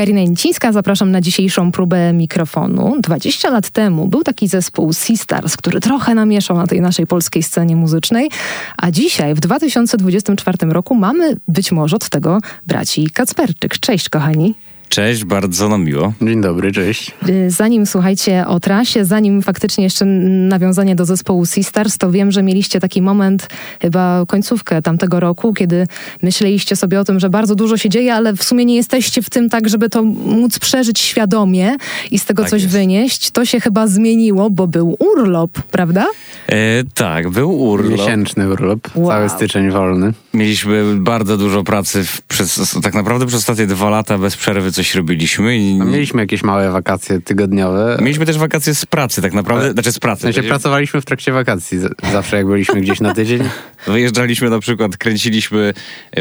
Karina Nicińska, zapraszam na dzisiejszą próbę mikrofonu. 20 lat temu był taki zespół Sistars, który trochę namieszał na tej naszej polskiej scenie muzycznej, a dzisiaj w 2024 roku mamy być może od tego braci Kacperczyk. Cześć kochani. Cześć, bardzo nam miło. Dzień dobry, cześć. Y, zanim słuchajcie o trasie, zanim faktycznie jeszcze nawiązanie do zespołu Sisters, to wiem, że mieliście taki moment, chyba końcówkę tamtego roku, kiedy myśleliście sobie o tym, że bardzo dużo się dzieje, ale w sumie nie jesteście w tym tak, żeby to móc przeżyć świadomie i z tego Tak coś jest. wynieść. To się chyba zmieniło, bo był urlop, prawda? E, tak, był urlop. Miesięczny urlop, Wow. cały styczeń wolny. Mieliśmy bardzo dużo pracy w, przez, tak naprawdę przez ostatnie dwa lata bez przerwy coś robiliśmy i No, mieliśmy jakieś małe wakacje tygodniowe. mieliśmy też wakacje z pracy tak naprawdę, Ale- znaczy z W pracy. sensie pracowaliśmy w trakcie wakacji, zawsze jak byliśmy gdzieś na tydzień. Wyjeżdżaliśmy na przykład, kręciliśmy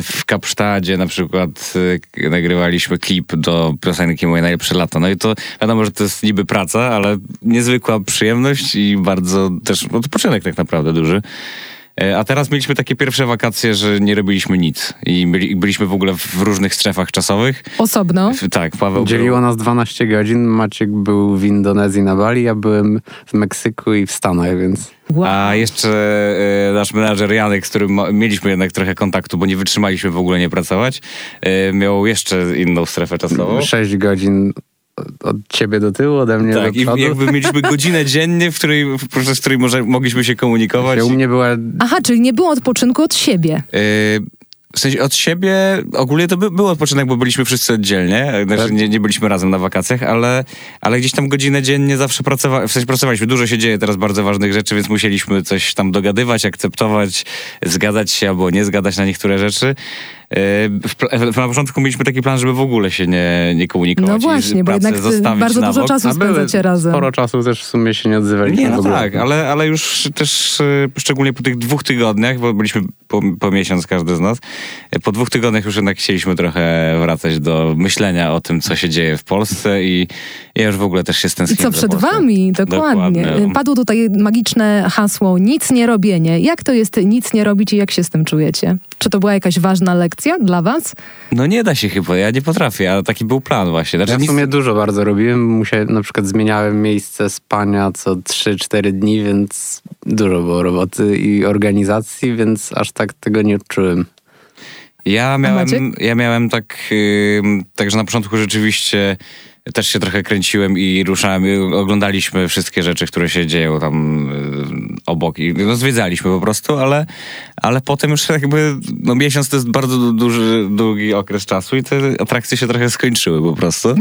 w Kapsztadzie na przykład, e, nagrywaliśmy klip do piosenki Moje najlepsze lata. No i to wiadomo, że to jest niby praca, ale niezwykła przyjemność i bardzo też odpoczynek tak naprawdę duży. E, A teraz mieliśmy takie pierwsze wakacje, że nie robiliśmy nic i byli, byliśmy w ogóle w różnych strefach czasowych. Osobno. W- Tak, Paweł Dzieliło był, nas 12 godzin, Maciek był w Indonezji na Bali, ja byłem w Meksyku i w Stanach, więc... Wow. a jeszcze e, nasz menadżer Janek, z którym ma- mieliśmy jednak trochę kontaktu, bo nie wytrzymaliśmy w ogóle nie pracować, e, miał jeszcze inną strefę czasową. 6 godzin od ciebie do tyłu, ode mnie Tak, do i przodu. jakby mieliśmy godzinę dziennie, w której, w- przez której może, mogliśmy się komunikować. U mnie była... Aha, czyli nie było odpoczynku od siebie. Yy, w sensie od siebie, ogólnie to by, był odpoczynek, bo byliśmy wszyscy oddzielnie, znaczy Tak. nie, nie byliśmy razem na wakacjach, ale, ale gdzieś tam godzinę dziennie zawsze pracowaliśmy, w sensie pracowaliśmy. Dużo się dzieje teraz bardzo ważnych rzeczy, więc musieliśmy coś tam dogadywać, akceptować, zgadzać się albo nie zgadać na niektóre rzeczy. W, na początku mieliśmy taki plan, żeby w ogóle się nie, nie komunikować. No i właśnie, bo jednak bardzo dużo bok. czasu spędzacie razem. sporo czasu też w sumie się nie odzywaliśmy Nie, w no ogóle. tak, ale, ale już też e, szczególnie po tych dwóch tygodniach, bo byliśmy po, po miesiąc każdy z nas, e, po dwóch tygodniach już jednak chcieliśmy trochę wracać do myślenia o tym, co się dzieje w Polsce i ja już w ogóle też się I stęskniłem co przed wami? Dokładnie. Dokładnie. Padło tutaj magiczne hasło nic nie robienie. Jak to jest nic nie robić i jak się z tym czujecie? Czy to była jakaś ważna lekcja dla was? No nie da się chyba, ja nie potrafię, ale taki był plan właśnie. Znaczy, Ja w nic- sumie dużo bardzo robiłem. Musiałem, na przykład zmieniałem miejsce spania co 3-4 dni, więc dużo było roboty i organizacji, więc aż tak tego nie odczułem. Ja miałem, ja miałem tak, ym, tak, że na początku rzeczywiście też się trochę kręciłem i ruszałem, i oglądaliśmy wszystkie rzeczy, które się dzieją tam y, obok i no, zwiedzaliśmy po prostu, ale, ale potem już jakby, no miesiąc to jest bardzo du- duży, długi okres czasu i te atrakcje się trochę skończyły po prostu.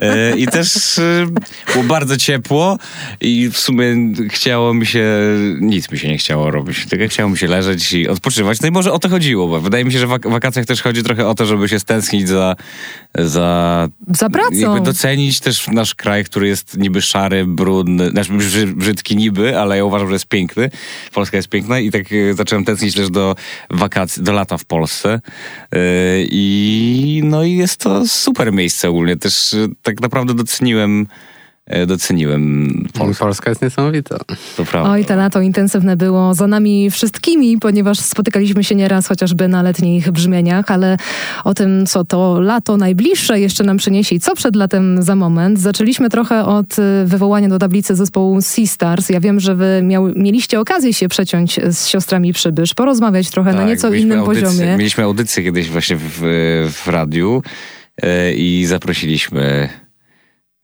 E, I też y, było bardzo ciepło i w sumie chciało mi się, nic mi się nie chciało robić, tylko chciało mi się leżeć i odpoczywać. No i może o to chodziło, bo wydaje mi się, że w wak- wakacjach też chodzi trochę o to, żeby się stęsknić za, za Za pracą. jakby docenić też nasz kraj, który jest niby szary, brudny, znaczy brzy, brzydki niby, ale ja uważam, że jest piękny. Polska jest piękna i tak e, zacząłem tęsknić też do wakacji, do lata w Polsce. E, I no i jest to super miejsce ogólnie. Też e, tak naprawdę doceniłem doceniłem Polskę, Polska jest niesamowita. to prawda. Oj, to lato intensywne było za nami wszystkimi, ponieważ spotykaliśmy się nieraz chociażby na letnich brzmieniach, ale o tym, co to lato najbliższe jeszcze nam przyniesie i co przed latem za moment. Zaczęliśmy trochę od y, wywołania do tablicy zespołu Sea-Stars. Ja wiem, że wy miał, mieliście okazję się przeciąć z siostrami Przybysz, porozmawiać trochę na Tak, nieco mieliśmy innym audycję, poziomie. Mieliśmy audycję kiedyś właśnie w, w radiu e, i zaprosiliśmy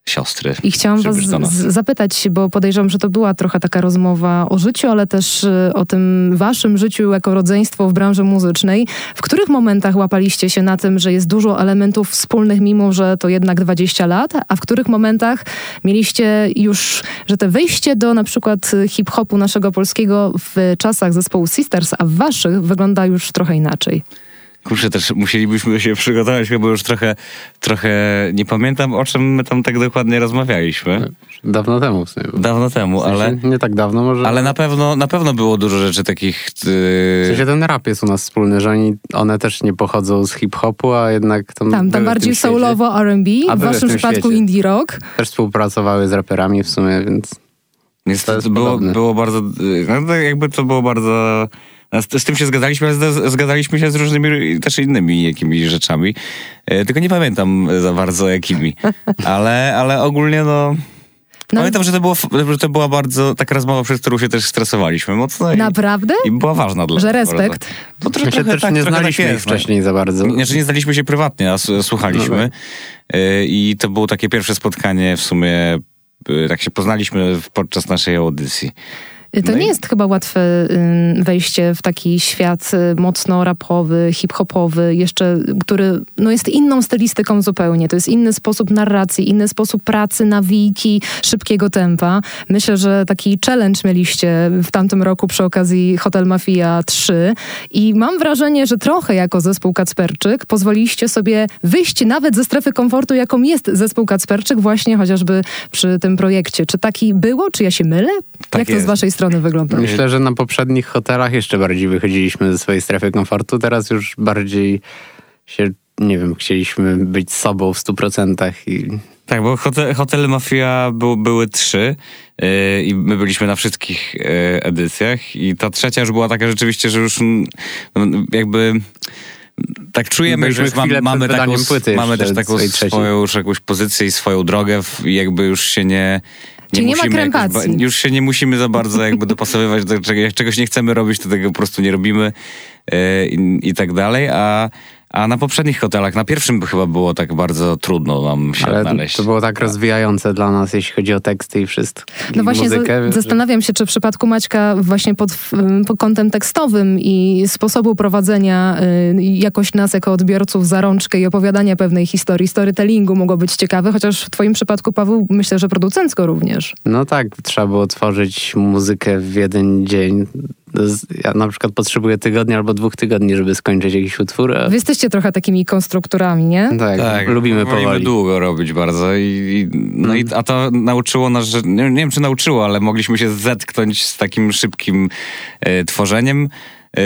siostry. I chciałam was zapytać, bo podejrzewam, że to była trochę taka rozmowa o życiu, ale też y, o tym waszym życiu jako rodzeństwo w branży muzycznej. W których momentach łapaliście się na tym, że jest dużo elementów wspólnych, mimo że to jednak 20 lat, a w których momentach mieliście już, że te wejście do na przykład hip-hopu naszego polskiego w czasach zespołu Sisters, a w waszych wygląda już trochę inaczej. Kurczę, też musielibyśmy się przygotować, bo już trochę, trochę nie pamiętam, o czym my tam tak dokładnie rozmawialiśmy. Dawno temu w sumie. Dawno temu, W sensie ale, Nie tak dawno może. ale na, pewno, na pewno było dużo rzeczy takich... W Yy, sensie ten rap jest u nas wspólny, że oni, one też nie pochodzą z hip-hopu, a jednak tam Tam, tam w bardziej soulowo R&B, w w waszym tym przypadku świecie. indie rock. Też współpracowały z raperami w sumie, więc... niestety jest było, było bardzo... yy, No, jakby to było bardzo... Z, tym się zgadzaliśmy, ale z, zgadzaliśmy się z różnymi też innymi jakimiś rzeczami. E, tylko nie pamiętam za bardzo jakimi. Ale, ale ogólnie no... No. Pamiętam, że to, było, że to była bardzo taka rozmowa, przez którą się też stresowaliśmy mocno. I, Naprawdę? I była ważna dla nas. Że respekt? No, trochę, się też tak, nie znaliśmy tak wcześniej za bardzo. Nie, że nie znaliśmy się prywatnie, a słuchaliśmy. No tak. e, I to było takie pierwsze spotkanie w sumie, e, tak się poznaliśmy podczas naszej audycji. To no nie i... jest chyba łatwe wejście w taki świat y, mocno rapowy, hip-hopowy, jeszcze, który no jest inną stylistyką zupełnie. To jest inny sposób narracji, inny sposób pracy, nawiki, szybkiego tempa. Myślę, że taki challenge mieliście w tamtym roku przy okazji Hotel Mafia 3 i mam wrażenie, że trochę jako zespół Kacperczyk pozwoliliście sobie wyjść nawet ze strefy komfortu, jaką jest zespół Kacperczyk właśnie chociażby przy tym projekcie. Czy taki było? Czy ja się mylę? Tak Jak jest. to z waszej strony strony wygląda. Myślę, że na poprzednich hotelach jeszcze bardziej wychodziliśmy ze swojej strefy komfortu. Teraz już bardziej się, nie wiem, chcieliśmy być sobą w stu procentach i tak, bo hotel, hotele Mafia był, były trzy yy, i my byliśmy na wszystkich yy, edycjach i ta trzecia już była taka rzeczywiście, że już no, jakby tak czujemy, że mam, mamy, taką, mamy też taką swoją już jakąś pozycję i swoją drogę i jakby już się nie Czyli nie ma krępacji. Jakoś, już się nie musimy za bardzo jakby dopasowywać do czegoś. Jak czegoś nie chcemy robić, to tego po prostu nie robimy yy, i, i tak dalej, a a na poprzednich hotelach, na pierwszym chyba było tak bardzo trudno nam się Ale odnaleźć. To było tak rozwijające dla nas, jeśli chodzi o teksty i wszystko. No właśnie, muzykę, zastanawiam się, czy w przypadku Maćka właśnie pod, pod kątem tekstowym i sposobu prowadzenia y, jakoś nas jako odbiorców za rączkę i opowiadania pewnej historii, storytellingu mogło być ciekawe, chociaż w twoim przypadku, Paweł, myślę, że producencko również. No tak, trzeba było tworzyć muzykę w jeden dzień ja na przykład potrzebuję tygodnia albo dwóch tygodni, żeby skończyć jakiś utwór. A... Wy jesteście trochę takimi konstruktorami, nie? Tak, tak lubimy powoli. długo robić bardzo. I, i no i, a to nauczyło nas, że nie, nie, wiem czy nauczyło, ale mogliśmy się zetknąć z takim szybkim e, tworzeniem. E,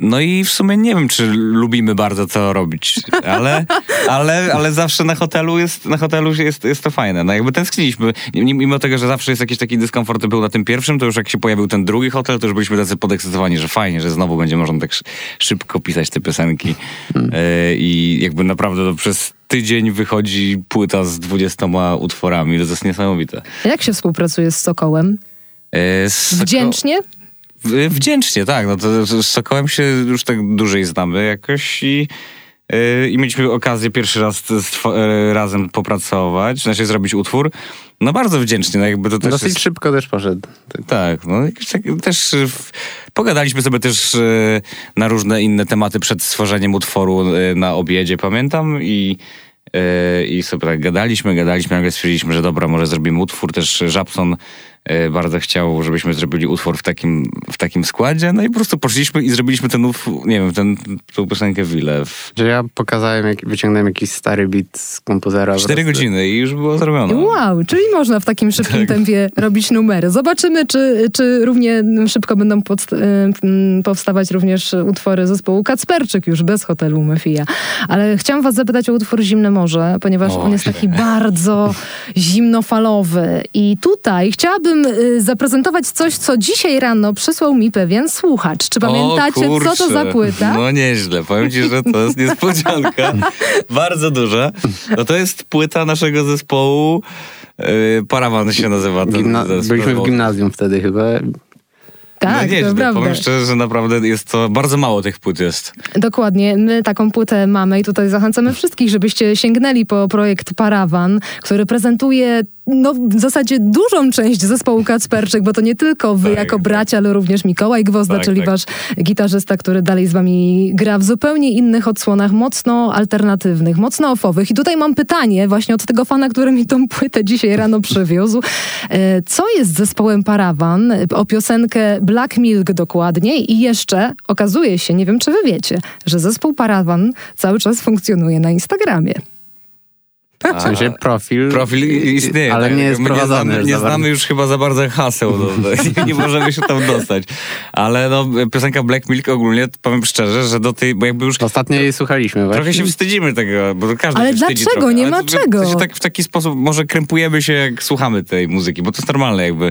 no i w sumie nie wiem, czy lubimy bardzo to robić, ale, ale, ale zawsze na hotelu jest, na hotelu jest, jest to fajne. No jakby tęskniliśmy, mimo tego, że zawsze jest jakiś taki dyskomfort był na tym pierwszym, to już jak się pojawił ten drugi hotel, to już byliśmy tacy podekscytowani, że fajnie, że znowu będzie można tak szybko pisać te piosenki hmm. e, i jakby naprawdę przez tydzień wychodzi płyta z dwudziestoma utworami, to jest niesamowite. Jak się współpracuje z Sokołem? E, Wdzięcznie? Wdzięcznie, tak. No to z Sokołem się już tak dłużej znamy jakoś i, yy, i mieliśmy okazję pierwszy raz yy, razem popracować, znaczy zrobić utwór. No bardzo wdzięcznie. No jakby to też Dosyć jest... szybko też poszedł. Tak, no tak, też w... pogadaliśmy sobie też yy, na różne inne tematy przed stworzeniem utworu na obiedzie, pamiętam i i sobie tak gadaliśmy, gadaliśmy, nagle stwierdziliśmy, że dobra, może zrobimy utwór. Też Żabson bardzo chciał, żebyśmy zrobili utwór w takim, w takim składzie. No i po prostu poszliśmy i zrobiliśmy ten nie wiem, ten, tą piosenkę Wille. W... Że ja pokazałem, jak, wyciągnąłem jakiś stary beat z komputera. Cztery godziny i już było zrobione. Wow, czyli można w takim szybkim tak. tempie robić numery. Zobaczymy, czy, czy równie szybko będą e, powstawać również utwory zespołu Kacperczyk już bez hotelu Mefia. Ale chciałam was zapytać o utwór Zimne Morze, ponieważ o, on jest taki bardzo zimnofalowy i tutaj chciałabym chciałabym y, zaprezentować coś, co dzisiaj rano przysłał mi pewien słuchacz. Czy pamiętacie, co to za płyta? No nieźle. Powiem ci, że to jest niespodzianka. Bardzo duża. No to jest płyta naszego zespołu. Yy, Parawan się nazywa. Ten Gimna byliśmy w gimnazjum wtedy chyba. Tak, no nieźle. Powiem szczerze, że naprawdę jest to, bardzo mało tych płyt jest. Dokładnie. My taką płytę mamy i tutaj zachęcamy wszystkich, żebyście sięgnęli po projekt Parawan, który prezentuje no, w zasadzie dużą część zespołu Kacperczyk, bo to nie tylko wy tak, jako tak. bracia, ale również Mikołaj Gwozda, tak, czyli tak. wasz gitarzysta, który dalej z wami gra w zupełnie innych odsłonach, mocno alternatywnych, mocno ofowych. I tutaj mam pytanie właśnie od tego fana, który mi tą płytę dzisiaj rano przywiózł. E, co jest z zespołem Parawan? O piosenkę Black Milk dokładniej i jeszcze okazuje się, nie wiem czy wy wiecie, że zespół Parawan cały czas funkcjonuje na Instagramie. W sensie profil. Profil istnieje. Ale tak, nie jest my prowadzony. Nie znamy, nie za bardzo. znamy już chyba za bardzo haseł, no, no, nie, nie możemy się tam dostać. Ale no, piosenka Black Milk ogólnie, powiem szczerze, że do tej, bo jakby już Ostatnio jej słuchaliśmy właśnie. Trochę się wstydzimy tego, bo każdy Ale się wstydzi dlaczego? trochę. Nie Ale ma to- czego. To się tak, w taki sposób może krępujemy się, jak słuchamy tej muzyki, bo to jest normalne jakby,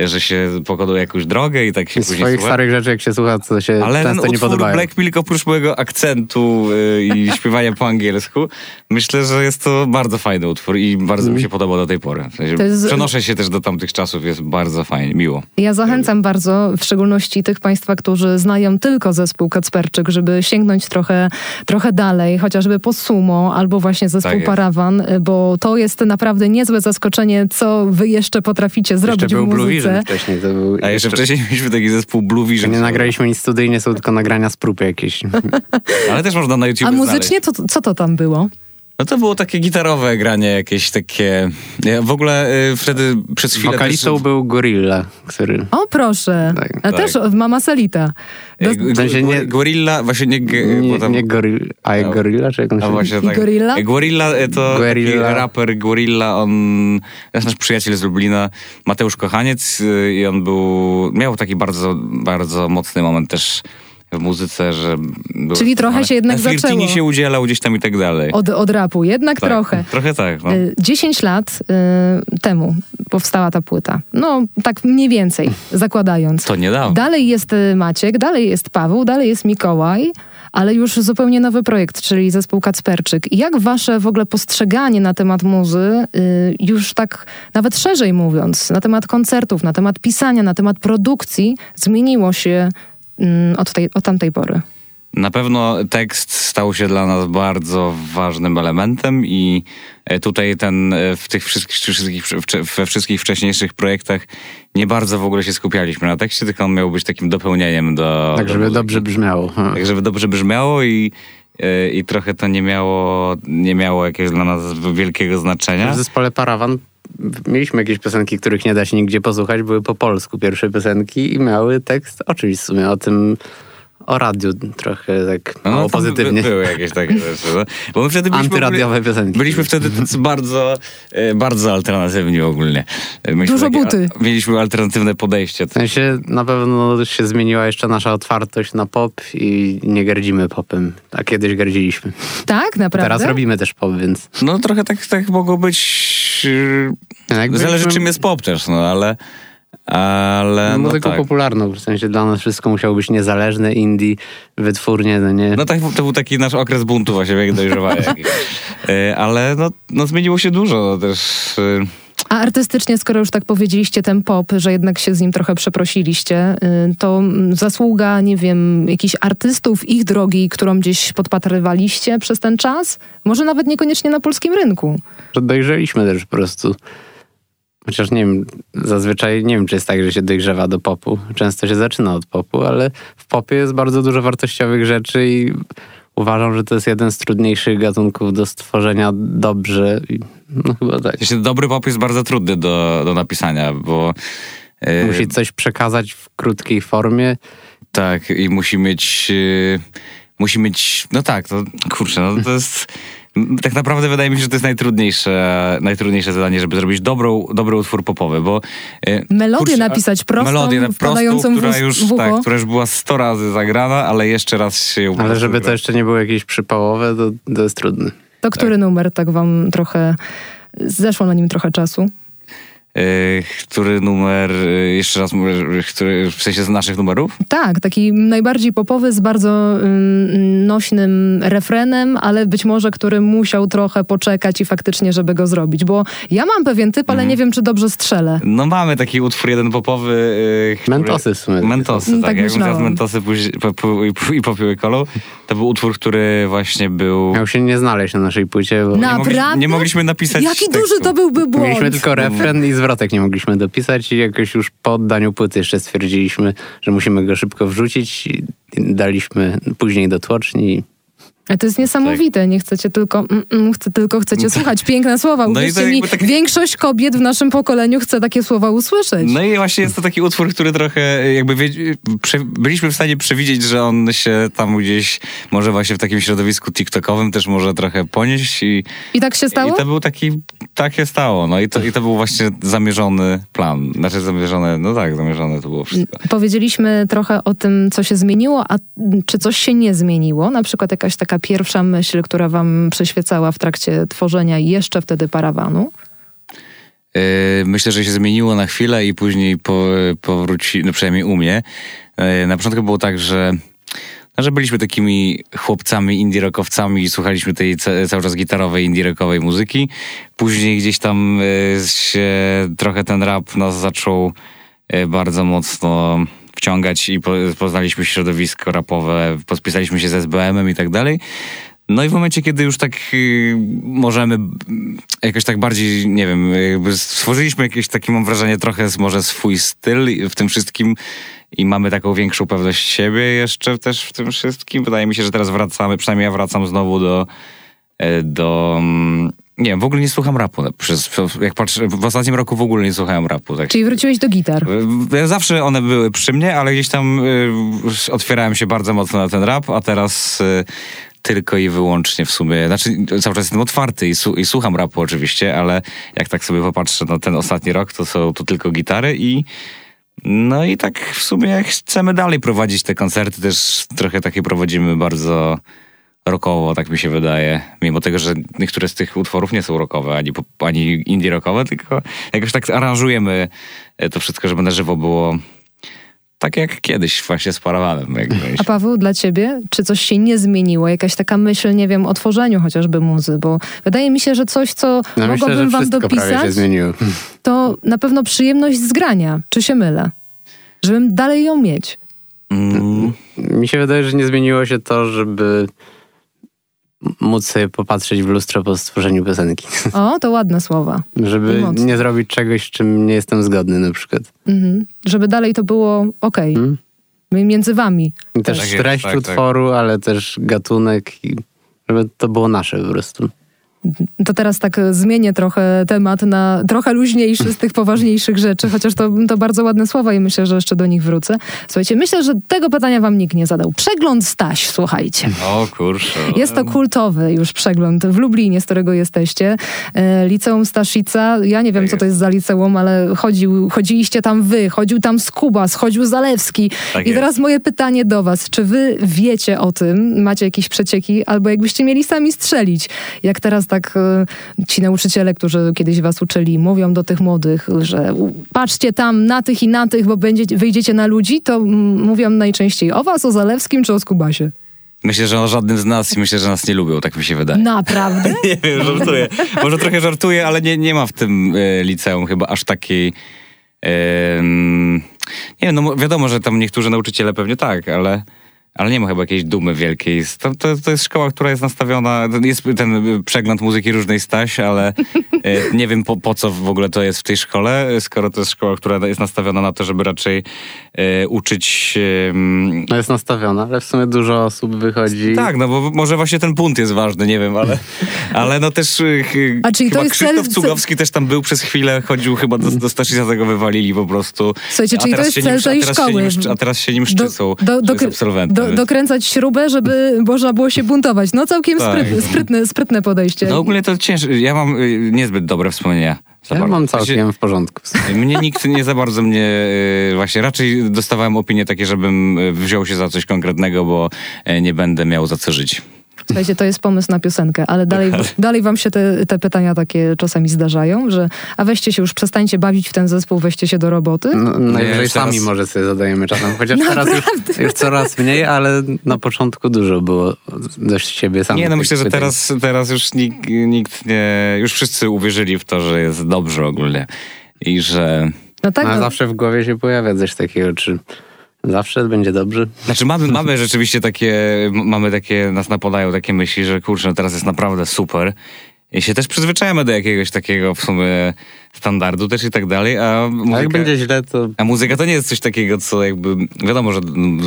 że się pokonuje jakąś drogę i tak się Z później swoich słucha. starych rzeczy, jak się słucha, co się Ale często nie utwór podobają. Black Milk oprócz mojego akcentu y, i śpiewania po angielsku, myślę, że jest to bardzo fajny utwór i bardzo mi się podoba do tej pory. W sensie jest- Przenoszę się też do tamtych czasów, jest bardzo fajnie, miło. Ja zachęcam bardzo, w szczególności tych Państwa, którzy znają tylko zespół Kacperczyk, żeby sięgnąć trochę, trochę dalej, chociażby po Sumo albo właśnie zespół Tak. Parawan, bo to jest naprawdę niezłe zaskoczenie, co Wy jeszcze potraficie zrobić Jeszcze był w Blue muzyce. Vision wcześniej. To był A jeszcze wcześniej mieliśmy taki zespół Blue Vision. Nie nagraliśmy nic studyjnie, są tylko nagrania z prób jakieś. Ale też można na YouTube A muzycznie to, co to tam było? No to było takie gitarowe granie, jakieś takie... Ja w ogóle y, wtedy przez chwilę Wokalistą też... był Gorilla, który... O, proszę. Tak, A tak. też od Mama Selita. Do, Y, W sensie nie- Gorilla, właśnie nie... Nie, tam- nie Gorilla, a jak No. Gorilla, czy jak on się właśnie tak. Gorilla? Y, Gorilla y, to Gorilla. taki raper Gorilla, on... To jest nasz przyjaciel z Lublina, Mateusz Kochaniec i on był... Miał taki bardzo, bardzo mocny moment też w muzyce, że... Czyli trochę ale się jednak zaczęło. się udzielał gdzieś tam i tak dalej. od, od rapu, jednak tak, trochę. Trochę tak, no. Y, 10 lat y, temu powstała ta płyta. No, tak mniej więcej, zakładając. To niedawno. Dalej jest y, Maciek, dalej jest Paweł, dalej jest Mikołaj, ale już zupełnie nowy projekt, czyli zespół Kacperczyk. I Jak wasze w ogóle postrzeganie na temat muzy, y, już tak nawet szerzej mówiąc, na temat koncertów, na temat pisania, na temat produkcji, zmieniło się od, tej, od tamtej pory? Na pewno tekst stał się dla nas bardzo ważnym elementem i e, tutaj ten e, w tych wszystkich, we wszystkich wcześniejszych projektach nie bardzo w ogóle się skupialiśmy na tekście, tylko on miał być takim dopełnieniem do... Tak, do żeby muzyki. dobrze brzmiało. Tak, żeby dobrze brzmiało i, e, i trochę to nie miało, nie miało jakiegoś dla nas wielkiego znaczenia. W zespole Parawan mieliśmy jakieś piosenki, których nie da się nigdzie posłuchać, były po polsku pierwsze piosenki i miały tekst o czymś w sumie, o tym, o radiu trochę tak No, mało no, pozytywnie. By, były jakieś takie rzeczy. No. Bo my wtedy byliśmy Antyradiowe ogólnie- piosenki. Byliśmy wtedy bardzo, e, bardzo alternatywni ogólnie. E, Mieliśmy Dużo buty. a- Mieliśmy alternatywne podejście. W sensie na pewno się zmieniła jeszcze nasza otwartość na pop i nie gardzimy popem, a kiedyś gardziliśmy. Tak, naprawdę? Teraz robimy też pop, więc... No trochę tak, tak mogło być... e, Jak Zależy czym jest pop też, no ale... Ale no muzyką tak. popularną, w sensie dla nas wszystko musiało być niezależne, indie, wytwórnie, no nie... No tak, to był taki nasz okres buntu właśnie, jak dojrzewania. E, Ale no, no zmieniło się dużo no też... A artystycznie, skoro już tak powiedzieliście, ten pop, że jednak się z nim trochę przeprosiliście, y, to mm, zasługa, nie wiem, jakichś artystów, ich drogi, którą gdzieś podpatrywaliście przez ten czas? Może nawet niekoniecznie na polskim rynku. dojrzeliśmy też po prostu. Chociaż nie wiem, zazwyczaj nie wiem, czy jest tak, że się dojrzewa do popu. Często się zaczyna od popu, ale w popie jest bardzo dużo wartościowych rzeczy i uważam, że to jest jeden z trudniejszych gatunków do stworzenia dobrze. No chyba tak. Jeśli dobry pop jest bardzo trudny do, do napisania, bo... e, Musi coś przekazać w krótkiej formie. Tak, i musi mieć. Yy, musi mieć. No tak, to kurczę, no to jest. Tak naprawdę wydaje mi się, że to jest najtrudniejsze, najtrudniejsze zadanie, żeby zrobić dobrą, dobry utwór popowy, bo... yy, Melodię kurczę, napisać prostą, melodię na- wpadającą w która już, w ucho. tak, która już była 100 razy zagrana, ale jeszcze raz się Ale żeby gra. to jeszcze nie było jakieś przypałowe, to, to jest trudne. To który numer tak wam trochę... Zeszło na nim trochę czasu? Yy, który numer, yy, jeszcze raz mówię, który, w sensie z naszych numerów? Tak, taki najbardziej popowy z bardzo ym, nośnym refrenem, ale być może który musiał trochę poczekać i faktycznie, żeby go zrobić. Bo ja mam pewien typ, ale nie wiem, czy dobrze strzelę. No mamy taki utwór jeden popowy. Yy, który- Mentosy w sumie. Mentosy, Mm, tak. tak Jak teraz mentosy później, po, po, i, po- i popiły kolą. To był utwór, który właśnie był... Miał się nie znaleźć na naszej płycie, bo Na- nie, mogli, Naprawdę? nie mogliśmy napisać Jaki tekstu. duży to byłby błąd? Mieliśmy tylko refren i zwrotek nie mogliśmy dopisać i jakoś już po oddaniu płyty jeszcze stwierdziliśmy, że musimy go szybko wrzucić i daliśmy później do tłoczni. A to jest niesamowite, nie chcecie tylko, mm, mm, chcę, tylko chcecie słuchać piękne słowa. No Uwierzcie mi, tak- większość kobiet w naszym pokoleniu chce takie słowa usłyszeć. No i właśnie jest to taki utwór, który trochę jakby byliśmy w stanie przewidzieć, że on się tam gdzieś może właśnie w takim środowisku TikTokowym też może trochę ponieść i, I tak się stało? i to był taki, tak się stało, no i to, i to był właśnie zamierzony plan, znaczy zamierzone, no tak, zamierzone to było wszystko. Powiedzieliśmy trochę o tym, co się zmieniło, a czy coś się nie zmieniło? Na przykład jakaś taka pierwsza myśl, która wam przyświecała w trakcie tworzenia jeszcze wtedy parawanu? Yy, Myślę, że się zmieniło na chwilę i później po, powróci, no przynajmniej u mnie. Yy, Na początku było tak, że, no, że byliśmy takimi chłopcami indie rockowcami i słuchaliśmy tej ca- cały czas gitarowej, indie rockowej muzyki. Później gdzieś tam yy, się trochę ten rap nas zaczął yy, bardzo mocno wciągać i po, poznaliśmy środowisko rapowe, pospisaliśmy się z SBM-em i tak dalej. No i w momencie, kiedy już tak y, możemy jakoś tak bardziej, nie wiem, jakby stworzyliśmy jakieś takie, mam wrażenie, trochę może swój styl w tym wszystkim i mamy taką większą pewność siebie jeszcze też w tym wszystkim. Wydaje mi się, że teraz wracamy, przynajmniej ja wracam znowu do, e, do mm, nie wiem, w ogóle nie słucham rapu. Przez, jak patrzę, w ostatnim roku w ogóle nie słuchałem rapu. Tak Czyli wróciłeś do gitar. Zawsze one były przy mnie, ale gdzieś tam y, otwierałem się bardzo mocno na ten rap, a teraz y, tylko i wyłącznie w sumie, znaczy cały czas jestem otwarty i, su- i słucham rapu oczywiście, ale jak tak sobie popatrzę na ten ostatni rok, to są to tylko gitary i no i tak w sumie chcemy dalej prowadzić te koncerty, też trochę takie prowadzimy bardzo rockowo, tak mi się wydaje. Mimo tego, że niektóre z tych utworów nie są rockowe, ani, ani indie rockowe, tylko jakoś tak aranżujemy to wszystko, żeby na żywo było tak jak kiedyś właśnie z Parawanem. A Paweł, dla ciebie, czy coś się nie zmieniło? Jakaś taka myśl, nie wiem, o tworzeniu chociażby muzy? Bo wydaje mi się, że coś, co No myślę, mogłabym że wam dopisać, zmieniło. to na pewno przyjemność z grania. Czy się mylę? Żebym dalej ją mieć. Mm, Mi się wydaje, że nie zmieniło się to, żeby móc sobie popatrzeć w lustro po stworzeniu piosenki. O, to ładne słowa. Żeby nie zrobić czegoś, z czym nie jestem zgodny na przykład. Mhm. Żeby dalej to było okej. Mm. Między wami. I Też Tak jest, treść tak, tak. utworu, ale też gatunek i żeby to było nasze po prostu. To teraz tak zmienię trochę temat na trochę luźniejszy z tych poważniejszych rzeczy, chociaż to, to bardzo ładne słowa i myślę, że jeszcze do nich wrócę. Słuchajcie, myślę, że tego pytania wam nikt nie zadał. Przegląd Staś, słuchajcie. o kurczę. Jest to kultowy już przegląd w Lublinie, z którego jesteście. E, Liceum Staszica, ja nie wiem, co to jest. za liceum, ale chodził, chodziliście tam wy, chodził tam Skubas, chodził Zalewski. Tak I jest. teraz moje pytanie do was, czy wy wiecie o tym, macie jakieś przecieki, albo jakbyście mieli sami strzelić, jak teraz tak e, ci nauczyciele, którzy kiedyś was uczyli, mówią do tych młodych, że patrzcie tam na tych i na tych, bo będziecie, wyjdziecie na ludzi, to mówią najczęściej o was, o Zalewskim czy o Skubasie? Myślę, że o żadnym z nas i myślę, że nas nie lubią, tak mi się wydaje. Naprawdę? Nie wiem, żartuję. Może trochę żartuję, ale nie, nie ma w tym e, liceum chyba aż takiej... em, nie wiem, no mo- wiadomo, że tam niektórzy nauczyciele pewnie tak, ale, ale nie ma chyba jakiejś dumy wielkiej. To, to, to jest szkoła, która jest nastawiona... Jest ten e, przegląd muzyki różnej Staś, ale e, nie wiem po, po co w ogóle to jest w tej szkole, skoro to jest szkoła, która jest nastawiona na to, żeby raczej e, uczyć... em, No jest nastawiona, ale w sumie dużo osób wychodzi. tak, no bo może właśnie ten punt jest ważny, nie wiem, ale, ale no też y, A czyli to jest Krzysztof cel- Cugowski też tam był przez chwilę, chodził chyba do, do Staszica tego wywalili po prostu. Słuchajcie, A czyli to teraz jest się cel tej teraz się szkoły. nim A teraz się nim szczycą, do, do, dokr- absolwentem. Do, dokręcać śrubę, żeby można było się buntować. No całkiem Tak. sprytne, sprytne, sprytne podejście. No ogólnie to ciężko, ja mam y, niezbyt dobre wspomnienia. za Ja bardzo. mam całkiem w porządku. Mnie nikt nie za bardzo mnie, y, właśnie raczej dostawałem opinie takie, żebym y, wziął się za coś konkretnego, bo nie będę miał za co żyć. Słuchajcie, to jest pomysł na piosenkę, ale dalej, dalej wam się te, te pytania takie czasami zdarzają, że a weźcie się już, przestańcie bawić w ten zespół, weźcie się do roboty. No, najwyżej sami raz- może sobie zadajemy czasem, chociaż teraz już, już coraz mniej, ale na początku dużo było dość siebie samych. Nie, no myślę, że pytań. teraz, teraz już nikt, nikt nie, już wszyscy uwierzyli w to, że jest dobrze ogólnie i że... No tak, A no, zawsze w głowie się pojawia coś takiego, czy zawsze będzie dobrze. Znaczy mamy, mamy rzeczywiście takie, mamy takie, nas napadają takie myśli, że kurczę, no teraz jest naprawdę super. I się też przyzwyczajamy do jakiegoś takiego w sumie standardu też i tak dalej, a A muzyka... jak będzie źle, to A muzyka to nie jest coś takiego, co jakby, wiadomo, że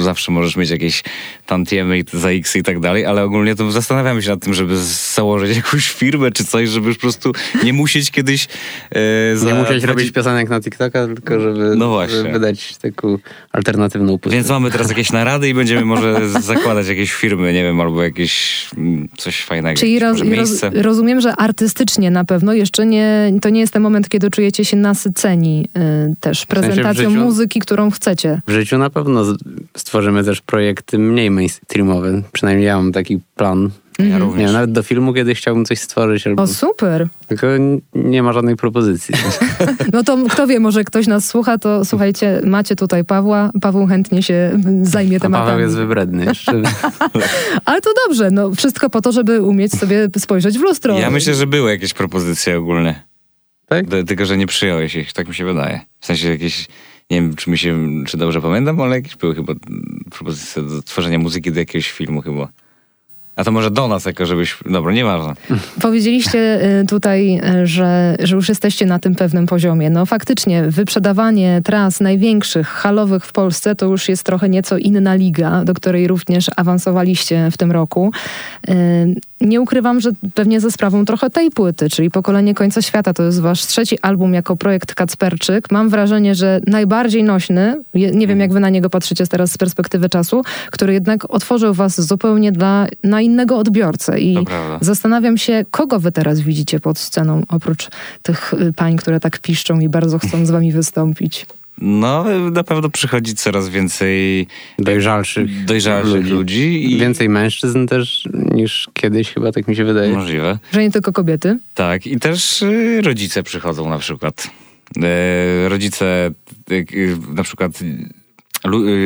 zawsze możesz mieć jakieś tantiemy i za X i tak dalej, ale ogólnie to zastanawiamy się nad tym, żeby założyć jakąś firmę czy coś, żeby już po prostu nie musieć kiedyś e, za nie musieć 20 robić piosenek na TikToka, tylko żeby, No właśnie. żeby wydać taką alternatywną pustkę. Więc mamy teraz jakieś narady i będziemy może zakładać jakieś firmy, nie wiem, albo jakieś mm, coś fajnego. Czyli roz, roz, miejsce. rozumiem, że artystycznie na pewno jeszcze nie, to nie jest ten moment, kiedy czujecie się nasyceni y, też w prezentacją życiu? muzyki, którą chcecie. W życiu na pewno stworzymy też projekty mniej mainstreamowe. Przynajmniej ja mam taki plan. Ja Nie również. wiem, nawet do filmu kiedyś chciałbym coś stworzyć, albo... O, super. tylko nie ma żadnej propozycji. No to kto wie, może ktoś nas słucha, to słuchajcie, macie tutaj Pawła. Paweł chętnie się zajmie A tematami. Paweł jest wybredny jeszcze. Ale to dobrze, no wszystko po to, żeby umieć sobie spojrzeć w lustro. Ja myślę, że były jakieś propozycje ogólne. Tak? Do- Tylko, że nie przyjąłeś ich, tak mi się wydaje. W sensie jakieś, nie wiem, czy mi się, czy dobrze pamiętam, ale jakieś były chyba propozycje do tworzenia muzyki do jakiegoś filmu chyba. A to może do nas jako, żebyś... Dobra, nieważne. Powiedzieliście y, tutaj, y, że, że już jesteście na tym pewnym poziomie. No faktycznie, wyprzedawanie tras największych, halowych w Polsce to już jest trochę nieco inna liga, do której również awansowaliście w tym roku. Nie ukrywam, że pewnie ze sprawą trochę tej płyty, czyli Pokolenie Końca Świata. To jest wasz trzeci album jako projekt Kacperczyk. Mam wrażenie, że najbardziej nośny, nie wiem jak wy na niego patrzycie teraz z perspektywy czasu, który jednak otworzył was zupełnie dla, na innego odbiorcę. I prawda. Zastanawiam się, kogo wy teraz widzicie pod sceną, oprócz tych y, pań, które tak piszczą i bardzo chcą z wami wystąpić. No, na pewno przychodzi coraz więcej Dojrzalszych, dojrzałych ludzi, i Więcej mężczyzn też niż kiedyś chyba, tak mi się wydaje. możliwe. Że nie tylko kobiety. Tak, i też y, rodzice przychodzą na przykład. E, rodzice na przykład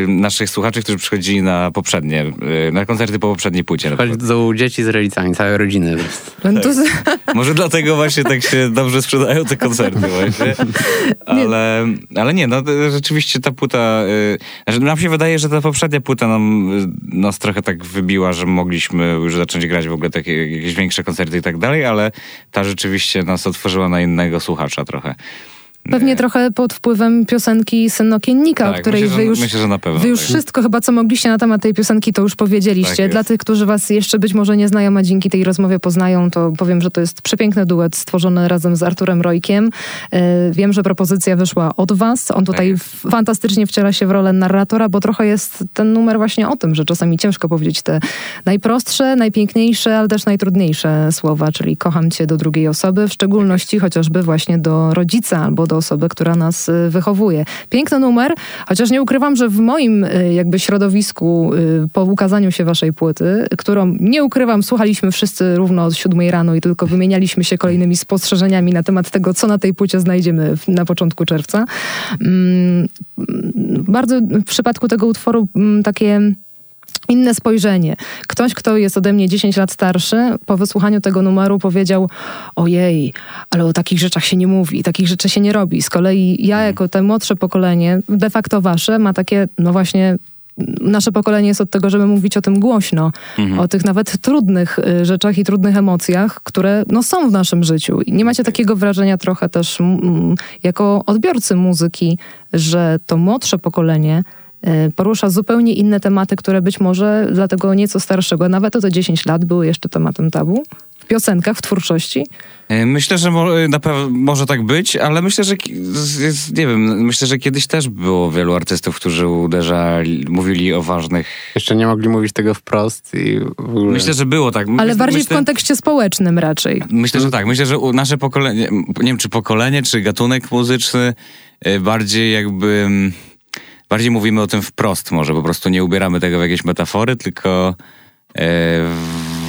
naszych słuchaczy, którzy przychodzili na poprzednie, y, na koncerty po poprzedniej płycie. Chodzą dzieci z rodzicami, całe rodziny. No to, Może dlatego właśnie tak się dobrze sprzedają te koncerty właśnie. Ale, ale nie, no rzeczywiście ta płyta... y, znaczy nam się wydaje, że ta poprzednia płyta nam y, nas trochę tak wybiła, że mogliśmy już zacząć grać w ogóle takie jakieś większe koncerty i tak dalej, ale ta rzeczywiście nas otworzyła na innego słuchacza trochę. Pewnie trochę pod wpływem piosenki Syn Okiennika, o Tak, której myślę, wy już, myślę, że na pewno wy już tak. wszystko chyba, co mogliście na temat tej piosenki, to już powiedzieliście. Tak. Dla tych, którzy was jeszcze być może nie znają, a dzięki tej rozmowie poznają, to powiem, że to jest przepiękny duet stworzony razem z Arturem Rojkiem. E, Wiem, że propozycja wyszła od was. On tutaj f- fantastycznie wciela się w rolę narratora, bo trochę jest ten numer właśnie o tym, że czasami ciężko powiedzieć te najprostsze, najpiękniejsze, ale też najtrudniejsze słowa, czyli kocham cię do drugiej osoby, w szczególności chociażby właśnie do rodzica albo do osoby, która nas y, wychowuje. Piękny numer, chociaż nie ukrywam, że w moim y, jakby środowisku y, po ukazaniu się waszej płyty, którą nie ukrywam, słuchaliśmy wszyscy równo od siódmej rano i tylko wymienialiśmy się kolejnymi spostrzeżeniami na temat tego, co na tej płycie znajdziemy na początku czerwca. Mm, bardzo w przypadku tego utworu mm, takie inne spojrzenie. Ktoś, kto jest ode mnie 10 lat starszy, po wysłuchaniu tego numeru powiedział: Ojej, ale o takich rzeczach się nie mówi, takich rzeczy się nie robi. Z kolei ja, jako te młodsze pokolenie, de facto wasze, ma takie, no właśnie. Nasze pokolenie jest od tego, żeby mówić o tym głośno, o tych nawet trudnych y, rzeczach i trudnych emocjach, które no, są w naszym życiu. I nie macie takiego wrażenia trochę też mm, jako odbiorcy muzyki, że to młodsze pokolenie porusza zupełnie inne tematy, które być może dla tego nieco starszego, nawet o te 10 lat, były jeszcze tematem tabu? W piosenkach, w twórczości? E, Myślę, że mo- na pewno może tak być, ale myślę, że nie wiem, myślę, że kiedyś też było wielu artystów, którzy uderzali, mówili o ważnych. Jeszcze nie mogli mówić tego wprost i w ogóle... Myślę, że było tak. Ale myślę, bardziej myślę, w kontekście społecznym raczej. Myślę, że tak. Myślę, że nasze pokolenie, nie wiem czy pokolenie, czy gatunek muzyczny, e, bardziej jakby. Bardziej mówimy o tym wprost, może po prostu nie ubieramy tego w jakieś metafory, tylko e,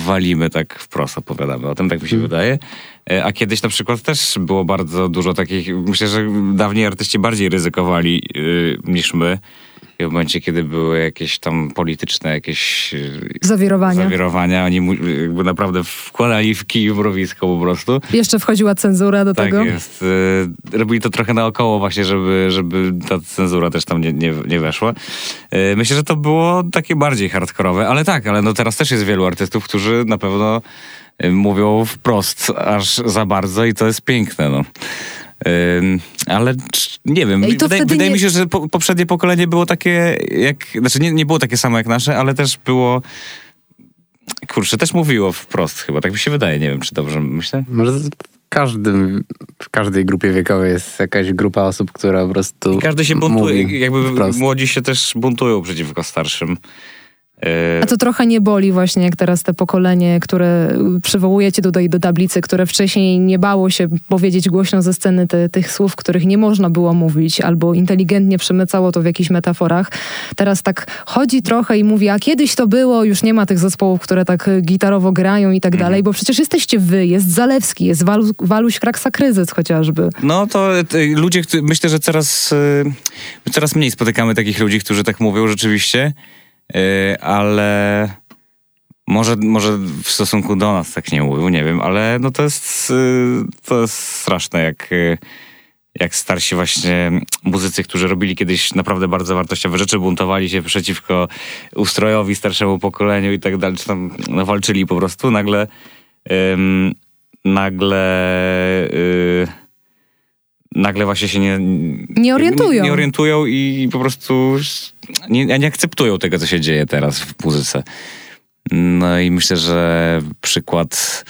walimy tak wprost, opowiadamy o tym, tak mi się wydaje. E, a kiedyś na przykład też było bardzo dużo takich. Myślę, że dawniej artyści bardziej ryzykowali y, niż my. I w momencie, kiedy były jakieś tam polityczne, jakieś y, Zawirowania. zawirowania, oni jakby naprawdę wkładali w kij mrowisko po prostu. Jeszcze wchodziła cenzura do Tak tego. jest. Y, Robili to trochę naokoło właśnie, żeby, żeby ta cenzura też tam nie, nie, nie weszła. Y, Myślę, że to było takie bardziej hardkorowe, ale tak, ale no teraz też jest wielu artystów, którzy na pewno mówią wprost aż za bardzo i to jest piękne, no. Ale nie wiem, I to wydaje, wydaje nie- mi się, że po, poprzednie pokolenie było takie jak, znaczy nie, nie było takie samo jak nasze, ale też było kurczę, też mówiło wprost chyba, tak mi się wydaje, nie wiem czy dobrze myślę. Może w każdym, w każdej grupie wiekowej jest jakaś grupa osób, która po prostu I każdy się buntuje, jakby wprost. młodzi się też buntują przeciwko starszym. A to trochę nie boli właśnie, jak teraz te pokolenie, które przywołujecie tutaj do tablicy, które wcześniej nie bało się powiedzieć głośno ze sceny te, tych słów, których nie można było mówić, albo inteligentnie przemycało to w jakichś metaforach. Teraz tak chodzi trochę i mówi, a kiedyś to było, już nie ma tych zespołów, które tak y, gitarowo grają i tak Mhm. dalej, bo przecież jesteście wy, jest Zalewski, jest Walu, Waluś Kraksa Kryzys chociażby. No to e, ludzie, którzy- myślę, że coraz, e, coraz mniej spotykamy takich ludzi, którzy tak mówią rzeczywiście, ale może, może w stosunku do nas tak nie mówią, nie wiem, ale no to jest, e, to jest straszne, jak, e, jak starsi właśnie muzycy, którzy robili kiedyś naprawdę bardzo wartościowe rzeczy, buntowali się przeciwko ustrojowi, starszemu pokoleniu i tak dalej, czy tam no, walczyli po prostu, nagle em, nagle y, nagle właśnie się nie... Nie orientują. Nie, nie orientują i po prostu nie, nie akceptują tego, co się dzieje teraz w muzyce. No i myślę, że przykład,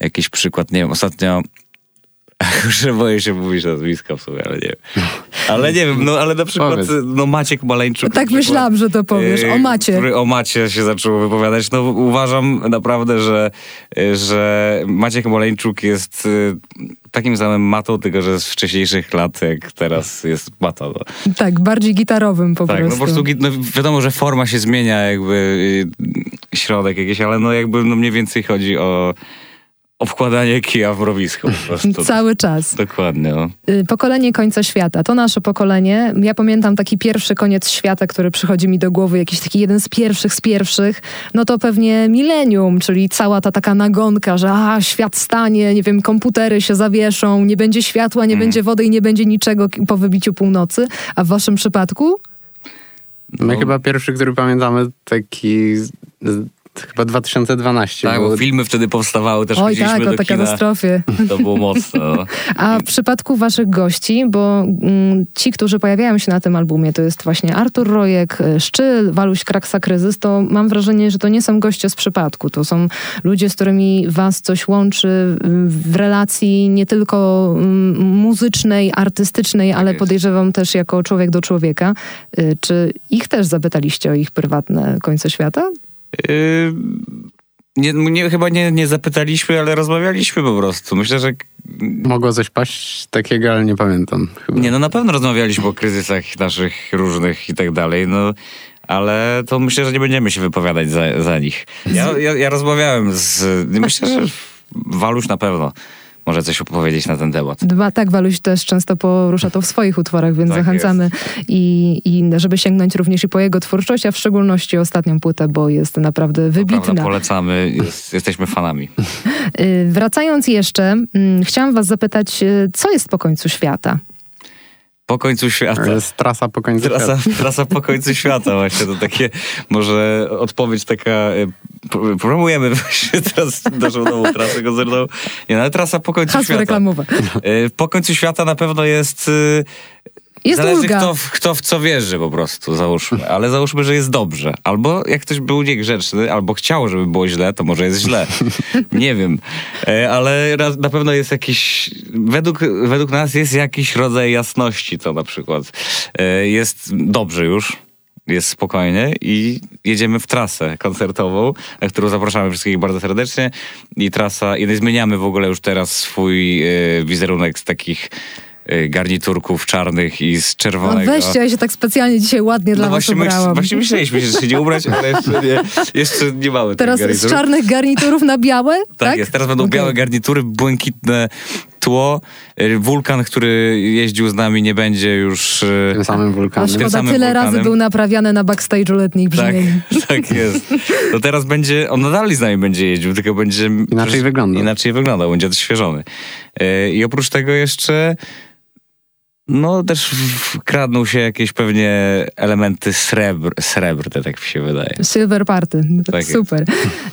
jakiś przykład, nie wiem, ostatnio już boję się mówić nazwiska w sumie, ale nie wiem. Ale nie wiem, no ale na przykład Powiedz. no Maciek Maleńczuk. Tak myślałam, że to powiesz. O y, macie. Który o Macie się zaczął wypowiadać. No uważam naprawdę, że, y, że Maciek Maleńczuk jest y, takim samym matą, tylko że z wcześniejszych lat, jak teraz jest mata. No. Tak, bardziej gitarowym po Tak, no prostu. po prostu no, wiadomo, że forma się zmienia, jakby środek jakiś, ale no jakby no mniej więcej chodzi o obkładanie kija w mrowisko po prostu. Cały czas. Dokładnie, no. Y, Pokolenie końca świata. To nasze pokolenie. Ja pamiętam taki pierwszy koniec świata, który przychodzi mi do głowy, jakiś taki jeden z pierwszych, z pierwszych. No to pewnie milenium, czyli cała ta taka nagonka, że a, świat stanie, nie wiem, komputery się zawieszą, nie będzie światła, nie będzie wody i nie będzie niczego po wybiciu północy. A w waszym przypadku? My No. chyba pierwszy, który pamiętamy, taki z, chyba 2012 Tak, był. bo filmy wtedy powstawały, też Oj tak, do o tej kina. katastrofie. To było mocne. No. A w przypadku waszych gości, bo mm, ci, którzy pojawiają się na tym albumie, to jest właśnie Artur Rojek, Szczyl, Waluś Kraksa Kryzys, to mam wrażenie, że to nie są goście z przypadku. To są ludzie, z którymi was coś łączy w relacji nie tylko mm, muzycznej, artystycznej, ale jest. podejrzewam też jako człowiek do człowieka. Y, Czy ich też zapytaliście o ich prywatne końce świata? Yy, nie, nie, chyba nie, nie zapytaliśmy, ale rozmawialiśmy po prostu. Myślę, że Mogło coś paść takiego, ale nie pamiętam. Chyba. nie, no na pewno rozmawialiśmy o kryzysach naszych różnych i tak dalej, no ale to myślę, że nie będziemy się wypowiadać za, za nich. Ja, ja, ja rozmawiałem z, myślę, że Waluś na pewno może coś opowiedzieć na ten temat. Dwa, tak, Waluś też często porusza to w swoich utworach, więc Tak zachęcamy i, i żeby sięgnąć również i po jego twórczość, a w szczególności ostatnią płytę, bo jest naprawdę Prawda, wybitna. polecamy, jest, jesteśmy fanami. Y, Wracając jeszcze, mm, chciałam was zapytać, y, co jest po końcu świata? Po końcu świata. To jest trasa po końcu Trasa, świata. trasa po końcu świata właśnie, to takie może odpowiedź taka, e, promujemy właśnie teraz naszą nową trasę koncertową. Nie, no, ale trasa po końcu Hasło świata. reklamowe. E, Po końcu świata na pewno jest... Jest Zależy ulga. kto, w- kto w co wierzy po prostu, załóżmy. Ale załóżmy, że jest dobrze. Albo jak ktoś był niegrzeczny, albo chciał, żeby było źle, to może jest źle. Nie wiem. E, Ale na pewno jest jakiś... Według, według nas jest jakiś rodzaj jasności to na przykład. E, Jest dobrze już. Jest spokojnie i jedziemy w trasę koncertową, na którą zapraszamy wszystkich bardzo serdecznie. I trasa, i zmieniamy w ogóle już teraz swój e, wizerunek z takich garniturków czarnych i z No czerwonego. weźcie, ja się tak specjalnie dzisiaj ładnie dla No was właśnie, my, ubrałam. właśnie myśleliśmy, że się nie ubrać, ale jeszcze nie, jeszcze nie mamy Teraz z czarnych garniturów na białe? Tak, Tak, jest. Teraz będą Okej. białe garnitury, błękitne tło. Y, Wulkan, który jeździł z nami, nie będzie już... y, Tym samym wulkanem. tym szkoda, samym tyle razy wulkanem. był naprawiany na backstage'u letnich Tak, brzmień. tak jest. To teraz będzie, on nadal z nami będzie jeździł, tylko będzie... Inaczej wygląda. Inaczej wyglądał, będzie odświeżony. Y, I oprócz tego jeszcze No też kradną się jakieś pewnie elementy srebr, srebrne, tak mi się wydaje. Silver Party. Tak jest. Super.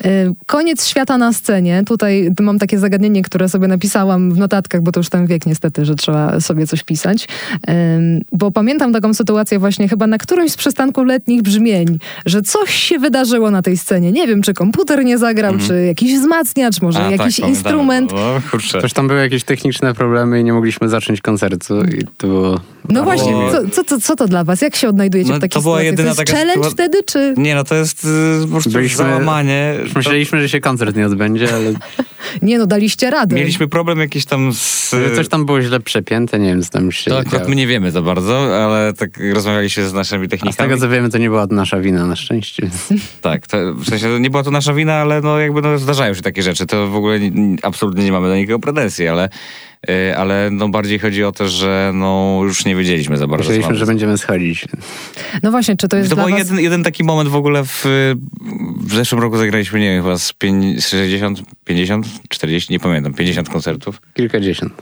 Y, Koniec świata na scenie. Tutaj mam takie zagadnienie, które sobie napisałam w notatkach, bo to już ten wiek niestety, że trzeba sobie coś pisać. Ym, Bo pamiętam taką sytuację właśnie chyba na którymś z przystanków letnich brzmień, że coś się wydarzyło na tej scenie. Nie wiem, czy komputer nie zagrał, czy jakiś wzmacniacz, może. A, tak, jakiś pamiętamy. instrument. No, kurczę. Też tam były jakieś techniczne problemy i nie mogliśmy zacząć koncertu i to było... No właśnie, było- co, co, co, co to dla was? Jak się odnajdujecie No, w takiej to była sytuacji? jedyna to jest taka challenge sytuacja- wtedy, czy... Nie, no to jest y, po prostu Byliśmy- załamanie. To Myśleliśmy, że się koncert nie odbędzie, ale Nie no, daliście radę. mieliśmy problem jakiś tam z... coś tam było źle przepięte, nie wiem, co tam się To akurat działo. my nie wiemy za bardzo, ale tak rozmawialiśmy z naszymi A z technikami. tego co wiemy, to nie była nasza wina na szczęście. Tak, to, w sensie nie była to nasza wina, ale no jakby no, zdarzają się takie rzeczy. To w ogóle nie, absolutnie nie mamy do nikogo pretensji, ale, ale no bardziej chodzi o to, że no już nie wiedzieliśmy za bardzo. Myśleliśmy, że będziemy schodzić. No właśnie, czy to jest To dla był was... jeden, jeden taki moment w ogóle w, w zeszłym roku zagraliśmy, nie wiem, chyba z pięć- z 60, 50, 40, nie pamiętam, 50 koncertów. Kilkadziesiąt.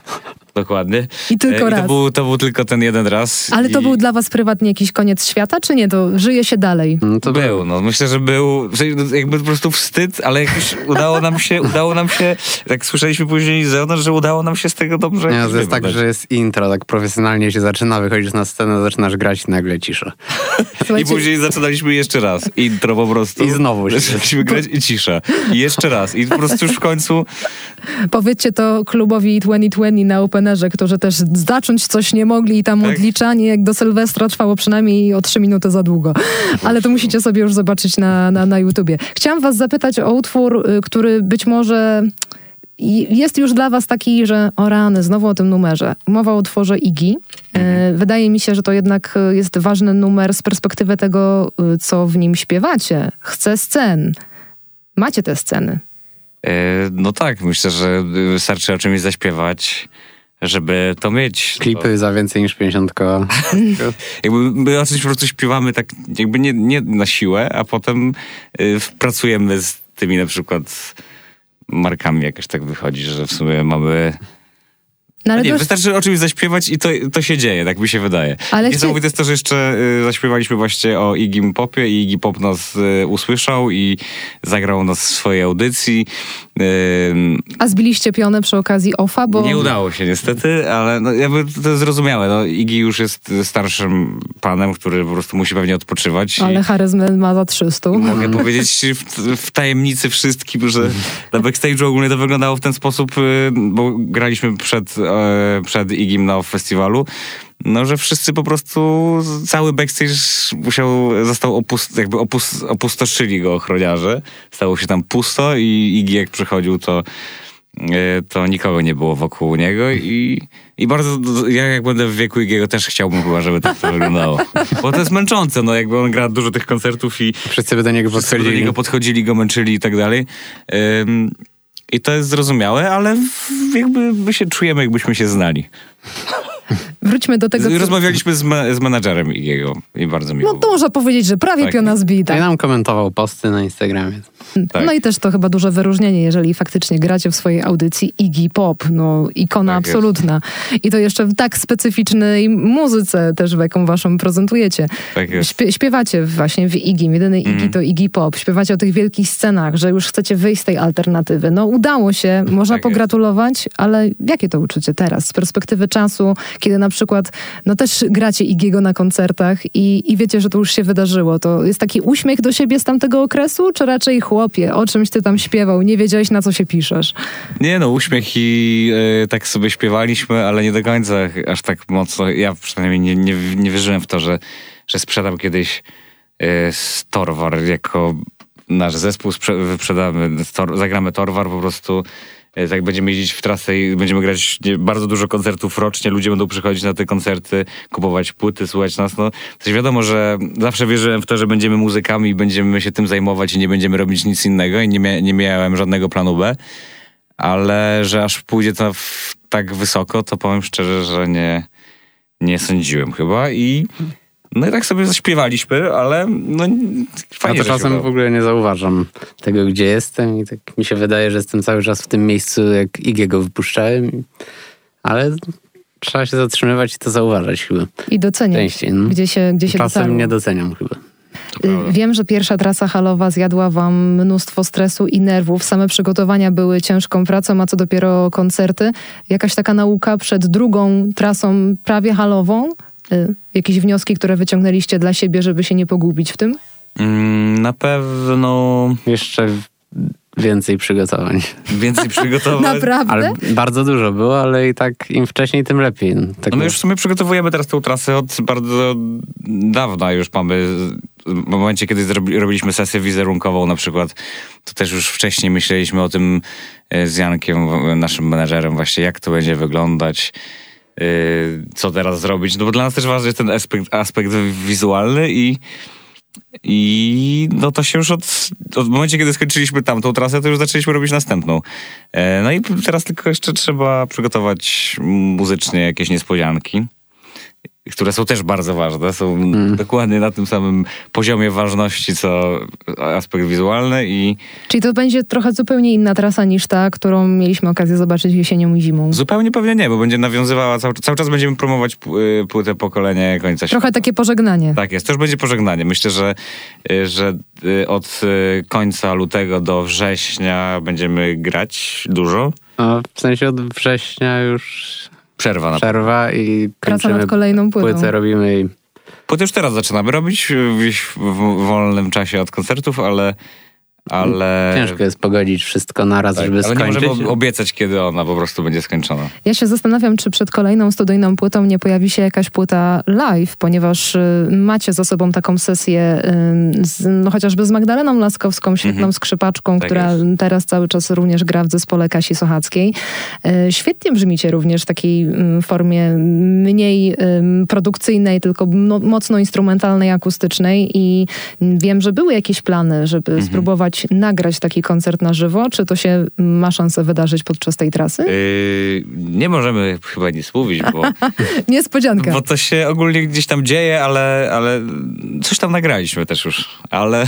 Dokładnie. I tylko E, raz. to był, to był tylko ten jeden raz. Ale to i był dla was prywatnie jakiś koniec świata, czy nie? To żyje się dalej. No to był, no myślę, że był, że jakby po prostu wstyd, ale jakoś udało nam się, udało nam się, jak słyszeliśmy później z zewnątrz, że udało nam się z tego dobrze Nie, jakoś to jest tak, że jest intro, tak profesjonalnie się zaczyna, wychodzisz na scenę, zaczynasz grać i nagle cisza. I później zaczynaliśmy jeszcze raz. Intro po prostu. I znowu się. Zaczęliśmy grać i cisza. I jeszcze raz. I po prostu już w końcu powiedzcie to klubowi 2020 na Którzy też zacząć coś nie mogli i tam Tak. odliczanie jak do Sylwestra trwało przynajmniej o trzy minuty za długo. Ale to musicie sobie już zobaczyć na, na, na YouTubie. Chciałam was zapytać o utwór, y, który być może jest już dla was taki, że o rany, znowu o tym numerze. Mowa o utworze Iggy. E, Wydaje mi się, że to jednak e, jest ważny numer z perspektywy tego, e, co w nim śpiewacie. Chcę scen. Macie te sceny. E, No tak, myślę, że y, wystarczy o czymś zaśpiewać, żeby to mieć. Klipy za więcej niż 50 koła. Jakby my o czymś po prostu śpiewamy tak jakby nie, nie na siłę, a potem y, pracujemy z tymi na przykład markami jakoś tak wychodzi, że w sumie mamy... No, ale nie, już- wystarczy o czymś zaśpiewać i to, to się dzieje, tak mi się wydaje. Ale Niesamowite jest to, że jeszcze y, zaśpiewaliśmy właśnie o Iggy Popie i Iggy Pop nas y, usłyszał i zagrał nas w swojej audycji. Ym, A zbiliście pionę przy okazji OFA, bo... nie udało się niestety, ale no, jakby to zrozumiałe. No, Iggy już jest starszym panem, który po prostu musi pewnie odpoczywać. Ale charyzmę ma za 300. mogę powiedzieć w, w tajemnicy wszystkim, że na backstage'u ogólnie to wyglądało w ten sposób, y, bo graliśmy przed, przed Igim na festiwalu, no, że wszyscy po prostu, cały backstage musiał, został opust, jakby opust, opustoszyli go ochroniarze. Stało się tam pusto i Iggy jak przychodził, to e, to nikogo nie było wokół niego i, i bardzo, ja jak będę w wieku Igiego też chciałbym chyba, żeby tak to wyglądało. Bo to jest męczące, no jakby on gra dużo tych koncertów i Wszyscy do niego wszyscy do podchodzili. niego podchodzili, go męczyli i tak dalej. I to jest zrozumiałe, ale jakby my się czujemy, jakbyśmy się znali. Wróćmy do tego, co... Rozmawialiśmy z, ma- z menadżerem Igiego i bardzo miło. No to można powiedzieć, że prawie Tak. piona I zbita. nam komentował posty na Instagramie. tak. No i też to chyba duże wyróżnienie, jeżeli faktycznie gracie w swojej audycji Iggy Pop, no ikona Tak jest. absolutna. I to jeszcze w tak specyficznej muzyce też, w jaką waszą prezentujecie. Tak jest. Śpie- śpiewacie właśnie w Iggy, jedyny Iggy Mhm. to Iggy Pop. Śpiewacie o tych wielkich scenach, że już chcecie wyjść z tej alternatywy. No udało się, można Tak jest. pogratulować, ale jakie to uczucie teraz z perspektywy czasu, kiedy na przykład no też gracie Iggy'ego na koncertach i, i wiecie, że to już się wydarzyło. To jest taki uśmiech do siebie z tamtego okresu, czy raczej chłopie, o czymś ty tam śpiewał, nie wiedziałeś na co się piszesz? Nie no, uśmiech i e, tak sobie śpiewaliśmy, ale nie do końca aż tak mocno. Ja przynajmniej nie, nie, nie wierzyłem w to, że, że sprzedam kiedyś e, z Torwar jako nasz zespół, sprze- wyprzedamy, tor, zagramy Torwar po prostu. E, Tak będziemy jeździć w trasę i będziemy grać bardzo dużo koncertów rocznie. Ludzie będą przychodzić na te koncerty, kupować płyty, słuchać nas. No, coś wiadomo, że zawsze wierzyłem w to, że będziemy muzykami i będziemy się tym zajmować i nie będziemy robić nic innego i nie, mia- nie miałem żadnego planu B ale że aż pójdzie to tak wysoko, to powiem szczerze, że nie, nie sądziłem chyba i no i tak sobie zaśpiewaliśmy, ale no Ja fajnie, to że się czasem w ogóle nie zauważam tego, gdzie jestem i tak mi się wydaje, że jestem cały czas w tym miejscu, jak Igiego wypuszczałem. Ale trzeba się zatrzymywać i to zauważać chyba. I doceniać, Częściej, no. gdzie się, gdzie się Czasem dotarło. nie doceniam chyba. To. Y, Wiem, że pierwsza trasa halowa zjadła wam mnóstwo stresu i nerwów. Same przygotowania były ciężką pracą, a co dopiero koncerty. Jakaś taka nauka przed drugą trasą prawie halową? Y, Jakieś wnioski, które wyciągnęliście dla siebie, żeby się nie pogubić w tym? Mm, Na pewno Jeszcze więcej przygotowań. więcej przygotowań. Naprawdę? Ale bardzo dużo było, ale i tak im wcześniej, tym lepiej. No, tak No my już w sumie przygotowujemy teraz tą trasę od bardzo dawna już mamy. W momencie, kiedy robiliśmy sesję wizerunkową na przykład, to też już wcześniej myśleliśmy o tym e, z Jankiem, naszym menedżerem właśnie, jak to będzie wyglądać, co teraz zrobić. No bo dla nas też ważny jest ten aspekt, aspekt wizualny i i no to się już od, od momencie, kiedy skończyliśmy tamtą trasę, to już zaczęliśmy robić następną. E, no i teraz tylko jeszcze trzeba przygotować muzycznie jakieś niespodzianki, które są też bardzo ważne. Są dokładnie na tym samym poziomie ważności, co aspekt wizualny i Czyli to będzie trochę zupełnie inna trasa niż ta, którą mieliśmy okazję zobaczyć jesienią i zimą. zupełnie pewnie nie, bo będzie nawiązywała, cały, cały czas będziemy promować y, płytę pokolenie końca świata. Trochę takie pożegnanie. Tak jest, to już będzie pożegnanie. Myślę, że, y, że y, od końca lutego do września będziemy grać dużo. No, w sensie od września już Przerwa na przerwa i Praca nad kolejną płytą. płytę, robimy i Płytę już teraz zaczynamy robić w, w, w wolnym czasie od koncertów, ale. Ale ciężko jest pogodzić wszystko naraz, tak, żeby ale nie skończyć. możemy ob- obiecać, kiedy ona po prostu będzie skończona. Ja się zastanawiam, czy przed kolejną studyjną płytą nie pojawi się jakaś płyta live, ponieważ y, macie za sobą taką sesję y, z, no, chociażby z Magdaleną Laskowską, świetną Mhm. skrzypaczką, Tak która jest. teraz cały czas również gra w zespole Kasi Sochackiej. Y, świetnie brzmicie również w takiej y, formie mniej produkcyjnej, tylko no, mocno instrumentalnej, akustycznej i wiem, że były jakieś plany, żeby Mhm. spróbować nagrać taki koncert na żywo. Czy to się ma szansę wydarzyć podczas tej trasy? Yy, nie możemy chyba nic mówić, bo, Niespodzianka. bo to się ogólnie gdzieś tam dzieje, ale, ale coś tam nagraliśmy też już. Ale,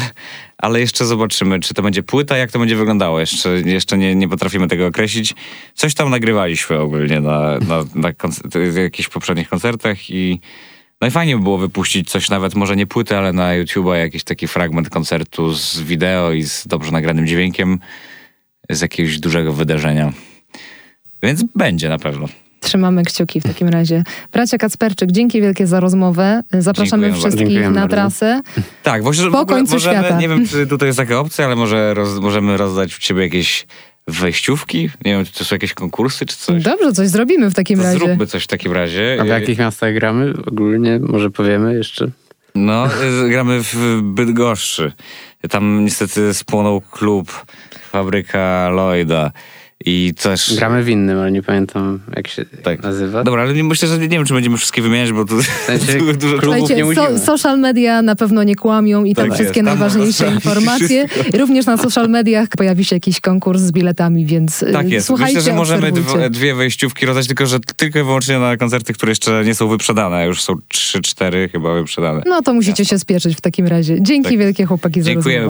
ale jeszcze zobaczymy, czy to będzie płyta, jak to będzie wyglądało. Jeszcze, jeszcze nie, nie potrafimy tego określić. Coś tam nagrywaliśmy ogólnie na, na, na koncer- jakichś poprzednich koncertach i no i fajnie by było wypuścić coś, nawet może nie płytę, ale na YouTube'a jakiś taki fragment koncertu z wideo i z dobrze nagranym dźwiękiem z jakiegoś dużego wydarzenia. Więc będzie na pewno. Trzymamy kciuki w takim razie. Bracia Kacperczyk, dzięki wielkie za rozmowę. Zapraszamy Dziękujemy wszystkich Dziękujemy na bardzo. trasę. Tak, może, Po w końcu możemy, świata. nie wiem, czy tutaj jest taka opcja, ale może roz, możemy rozdać u ciebie jakieś wejściówki? Nie wiem, czy to są jakieś konkursy, czy coś? Dobrze, coś zrobimy w takim To razie. zróbmy coś w takim razie. A w jakich miastach gramy ogólnie? Może powiemy jeszcze? No, y, gramy w Bydgoszczy. Tam niestety spłonął klub, fabryka Lloyda. I też... Gramy w innym, ale nie pamiętam jak się Tak. nazywa. Dobra, ale nie- myślę, że nie wiem, czy będziemy wszystkie wymieniać, bo tu sensie tu dużo klubów nie musimy. so, social media na pewno nie kłamią i tam Tak wszystkie jest, tam najważniejsze informacje. Również na social mediach pojawi się jakiś konkurs z biletami, więc y, Tak jest. słuchajcie, Myślę, że możemy dwie, dwie wejściówki rozdać, tylko że tylko i wyłącznie na koncerty, które jeszcze nie są wyprzedane. Już są trzy, cztery chyba wyprzedane. No to musicie się spieszyć w takim razie. Dzięki Tak. wielkie chłopaki za Dziękujemy. rozmowę.